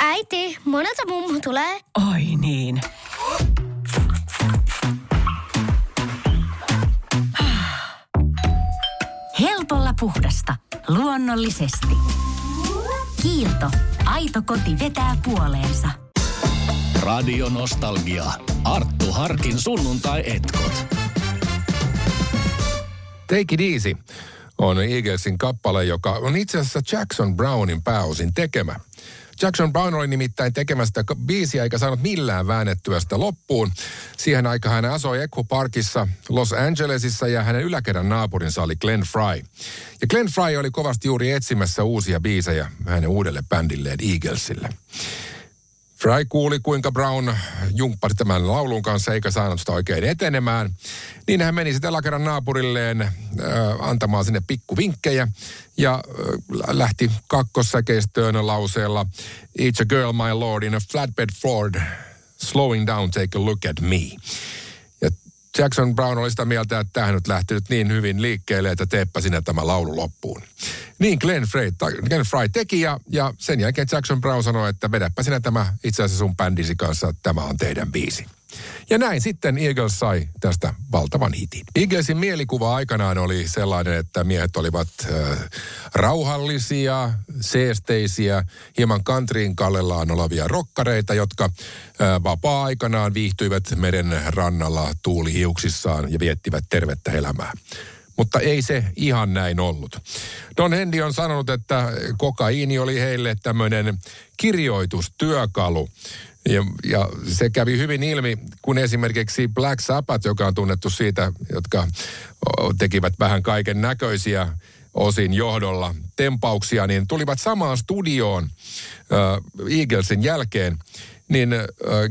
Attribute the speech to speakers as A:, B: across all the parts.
A: Äiti, monelta mummu tulee?
B: Oi niin. Helpolla puhdasta. Luonnollisesti. Kiilto. Aito koti vetää puoleensa.
C: Radio Nostalgia. Arttu Harkin sunnuntai-etkot.
D: Take it easy on Eaglesin kappale, joka on itse asiassa Jackson Brownin pääosin tekemä. Jackson Brown oli nimittäin tekemästä biisiä eikä saanut millään väännettyä sitä loppuun. Siihen aikaan hän asoi Echo Parkissa Los Angelesissa ja hänen yläkerran naapurinsa oli Glenn Fry. Ja Glenn Fry oli kovasti juuri etsimässä uusia biisejä hänen uudelle bändilleen Eaglesille. Fry kuuli, kuinka Brown jumppasi tämän laulun kanssa eikä saanut sitä oikein etenemään. Niin hän meni sitten alakerran naapurilleen äh, antamaan sinne pikkuvinkkejä ja äh, lähti kakkossäkeistöön lauseella It's a girl, my lord, in a flatbed Ford, slowing down, take a look at me. Ja Jackson Brown oli sitä mieltä, että tähän nyt lähtenyt niin hyvin liikkeelle, että teepä sinä tämä laulu loppuun. Niin Glenn Fry, Glenn Fry teki ja, ja sen jälkeen Jackson Brown sanoi, että vedäpä sinä tämä itse asiassa sun bändisi kanssa, että tämä on teidän biisi. Ja näin sitten Eagles sai tästä valtavan hitin. Eaglesin mielikuva aikanaan oli sellainen, että miehet olivat äh, rauhallisia, seesteisiä, hieman kantriin kallellaan olevia rokkareita, jotka äh, vapaa-aikanaan viihtyivät meren rannalla tuulihiuksissaan ja viettivät tervettä elämää. Mutta ei se ihan näin ollut. Don Hendy on sanonut, että kokaiini oli heille tämmöinen kirjoitustyökalu. Ja, ja se kävi hyvin ilmi, kun esimerkiksi Black Sabbath, joka on tunnettu siitä, jotka tekivät vähän kaiken näköisiä osin johdolla tempauksia, niin tulivat samaan studioon äh, Eaglesin jälkeen. Niin äh,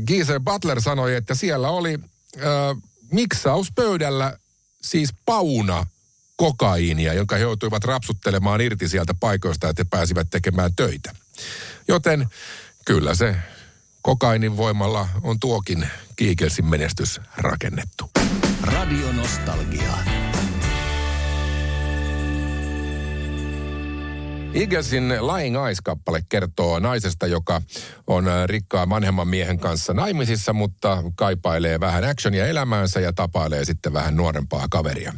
D: Geezer Butler sanoi, että siellä oli äh, miksauspöydällä siis pauna kokaiinia, jonka he joutuivat rapsuttelemaan irti sieltä paikoista, että he pääsivät tekemään töitä. Joten kyllä se kokainin voimalla on tuokin Kiikelsin menestys rakennettu.
C: Radio Nostalgia.
D: Eaglesin Lying Eyes-kappale kertoo naisesta, joka on rikkaan vanhemman miehen kanssa naimisissa, mutta kaipailee vähän actionia elämäänsä ja tapailee sitten vähän nuorempaa kaveria.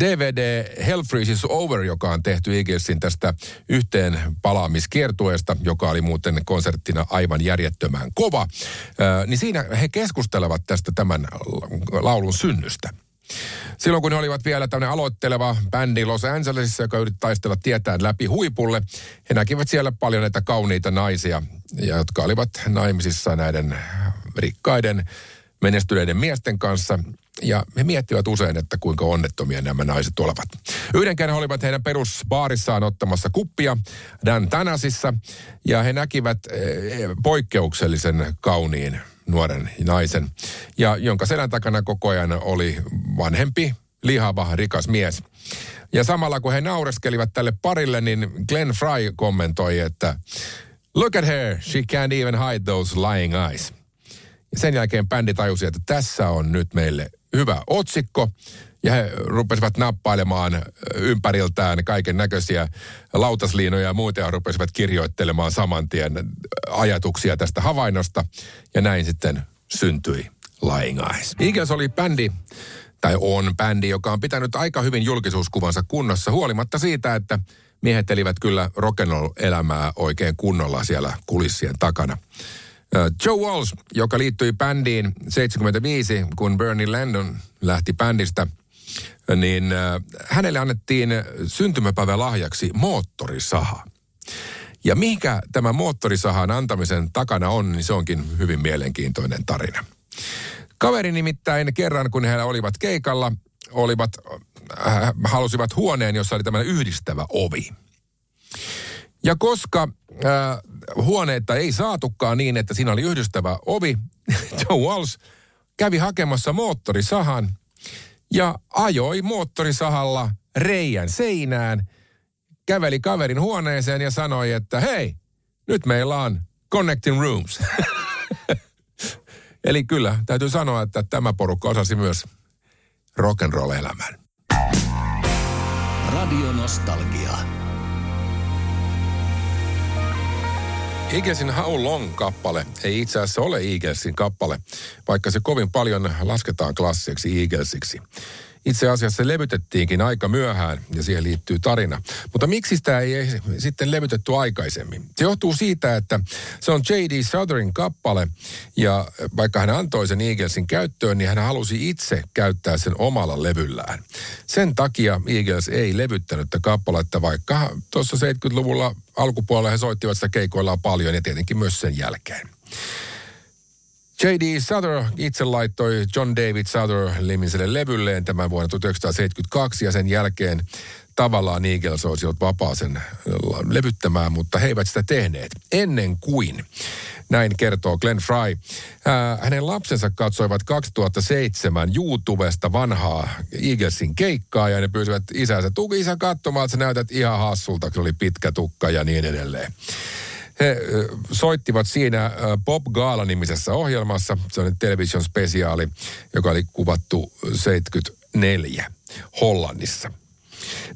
D: DVD Hell Freezes Over, joka on tehty Eaglesin tästä yhteen palaamiskiertueesta, joka oli muuten konserttina aivan järjettömän kova, niin siinä he keskustelevat tästä tämän laulun synnystä. Silloin kun he olivat vielä tämmöinen aloitteleva bändi Los Angelesissa, joka yritti taistella tietään läpi huipulle, he näkivät siellä paljon näitä kauniita naisia, jotka olivat naimisissa näiden rikkaiden menestyneiden miesten kanssa. Ja he miettivät usein, että kuinka onnettomia nämä naiset olevat. Yhden kerran olivat heidän perusbaarissaan ottamassa kuppia Dan Tanasissa. Ja he näkivät eh, poikkeuksellisen kauniin nuoren naisen. Ja jonka selän takana koko ajan oli vanhempi, lihava, rikas mies. Ja samalla kun he naureskelivat tälle parille, niin Glenn Fry kommentoi, että Look at her, she can't even hide those lying eyes. Ja sen jälkeen bändi tajusi, että tässä on nyt meille hyvä otsikko. Ja he rupesivat nappailemaan ympäriltään kaiken näköisiä lautasliinoja ja muuta ja rupesivat kirjoittelemaan saman tien ajatuksia tästä havainnosta. Ja näin sitten syntyi Lying Eyes. Eagles oli bändi, tai on bändi, joka on pitänyt aika hyvin julkisuuskuvansa kunnossa, huolimatta siitä, että miehet elivät kyllä rock'n'roll-elämää oikein kunnolla siellä kulissien takana. Joe Walsh, joka liittyi bändiin 75, kun Bernie Landon lähti bändistä, niin hänelle annettiin syntymäpäivä lahjaksi moottorisaha. Ja mikä tämä moottorisahan antamisen takana on, niin se onkin hyvin mielenkiintoinen tarina. Kaveri nimittäin kerran, kun he olivat keikalla, olivat, äh, halusivat huoneen, jossa oli tämmöinen yhdistävä ovi. Ja koska äh, huoneetta ei saatukaan niin, että siinä oli yhdistävä ovi, Joe Walsh kävi hakemassa moottorisahan ja ajoi moottorisahalla reijän seinään, käveli kaverin huoneeseen ja sanoi, että hei, nyt meillä on connecting rooms. Eli kyllä, täytyy sanoa, että tämä porukka osasi myös rock'n'roll-elämän.
C: Radio Nostalgia.
D: Eaglesin How Long-kappale ei itse asiassa ole Eaglesin kappale, vaikka se kovin paljon lasketaan klassiksi Eaglesiksi. Itse asiassa se levytettiinkin aika myöhään ja siihen liittyy tarina. Mutta miksi sitä ei sitten levytetty aikaisemmin? Se johtuu siitä, että se on J.D. Sotherin kappale ja vaikka hän antoi sen Eaglesin käyttöön, niin hän halusi itse käyttää sen omalla levyllään. Sen takia Eagles ei levyttänyt tätä kappaletta, vaikka tuossa 70-luvulla alkupuolella he soittivat sitä keikoillaan paljon ja tietenkin myös sen jälkeen. J.D. Souther itse laittoi John David Souther-limiselle levylleen tämän vuonna 1972 ja sen jälkeen tavallaan Eagles olisi ollut vapaa sen levyttämään, mutta he eivät sitä tehneet ennen kuin. Näin kertoo Glenn Fry. Ää, hänen lapsensa katsoivat 2007 YouTubesta vanhaa Eaglesin keikkaa ja ne pyysivät isänsä, tuki isä katsomaan, että sä näytät ihan hassulta, se oli pitkä tukka ja niin edelleen. He soittivat siinä Bob Gaala-nimisessä ohjelmassa. Se on television spesiaali, joka oli kuvattu 74 Hollannissa.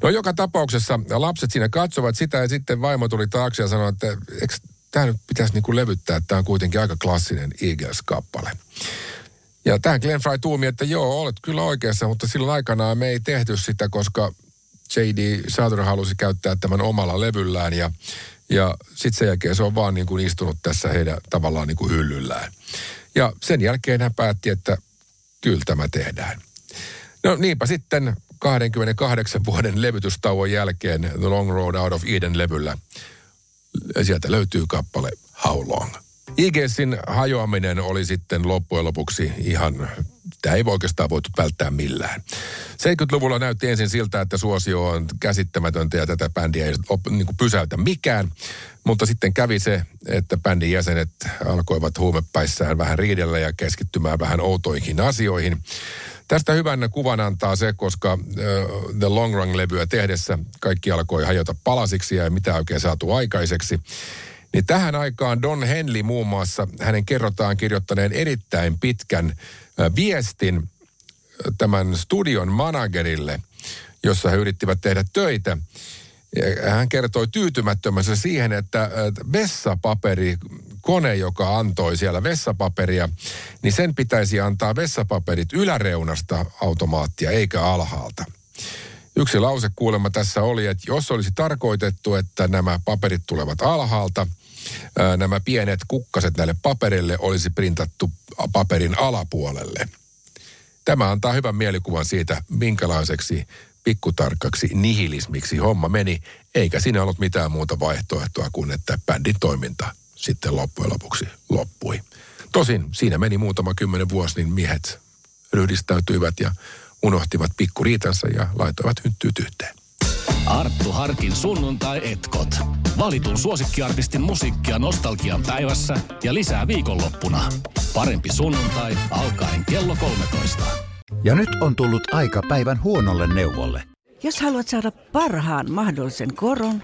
D: No joka tapauksessa lapset siinä katsovat sitä ja sitten vaimo tuli taakse ja sanoi, että eikö tämä nyt pitäisi niin kuin levyttää, että tämä on kuitenkin aika klassinen Eagles-kappale. Ja tähän Glenn Fry tuumi, että joo, olet kyllä oikeassa, mutta silloin aikanaan me ei tehty sitä, koska J.D. Souther halusi käyttää tämän omalla levyllään ja ja sitten sen jälkeen se on vaan niin kuin istunut tässä heidän tavallaan niin kuin hyllyllään. Ja sen jälkeen hän päätti, että kyllä tämä tehdään. No niinpä sitten 28 vuoden levytystauon jälkeen The Long Road Out of Eden-levyllä sieltä löytyy kappale How Long. Eaglesin hajoaminen oli sitten loppujen lopuksi ihan, tämä ei oikeastaan voitu välttää millään. 70-luvulla näytti ensin siltä, että suosio on käsittämätöntä ja tätä bändiä ei niin kuin pysäytä mikään. Mutta sitten kävi se, että bändin jäsenet alkoivat huumepäissään vähän riidellä ja keskittymään vähän outoihin asioihin. Tästä hyvän kuvan antaa se, koska uh, The Long Run-levyä tehdessä kaikki alkoi hajota palasiksi ja mitä oikein saatu aikaiseksi. Niin tähän aikaan Don Henley muun muassa, hänen kerrotaan kirjoittaneen erittäin pitkän viestin tämän studion managerille, jossa he yrittivät tehdä töitä. Hän kertoi tyytymättömänsä siihen, että vessapaperi, kone, joka antoi siellä vessapaperia, niin sen pitäisi antaa vessapaperit yläreunasta automaattia eikä alhaalta. Yksi lause kuulemma tässä oli, että jos olisi tarkoitettu, että nämä paperit tulevat alhaalta – nämä pienet kukkaset näille paperille olisi printattu paperin alapuolelle. Tämä antaa hyvän mielikuvan siitä, minkälaiseksi pikkutarkkaksi nihilismiksi homma meni, eikä siinä ollut mitään muuta vaihtoehtoa kuin, että bändin toiminta sitten loppujen lopuksi loppui. Tosin siinä meni muutama kymmenen vuosi, niin miehet ryhdistäytyivät ja unohtivat pikkuriitansa ja laitoivat hynttyyt yhteen.
C: Arttu Harkin sunnuntai-etkot. Valitun suosikkiartistin musiikkia nostalgian päivässä ja lisää viikonloppuna. Parempi sunnuntai alkaen kello 13.
E: Ja nyt on tullut aika päivän huonolle neuvolle.
F: Jos haluat saada parhaan mahdollisen koron,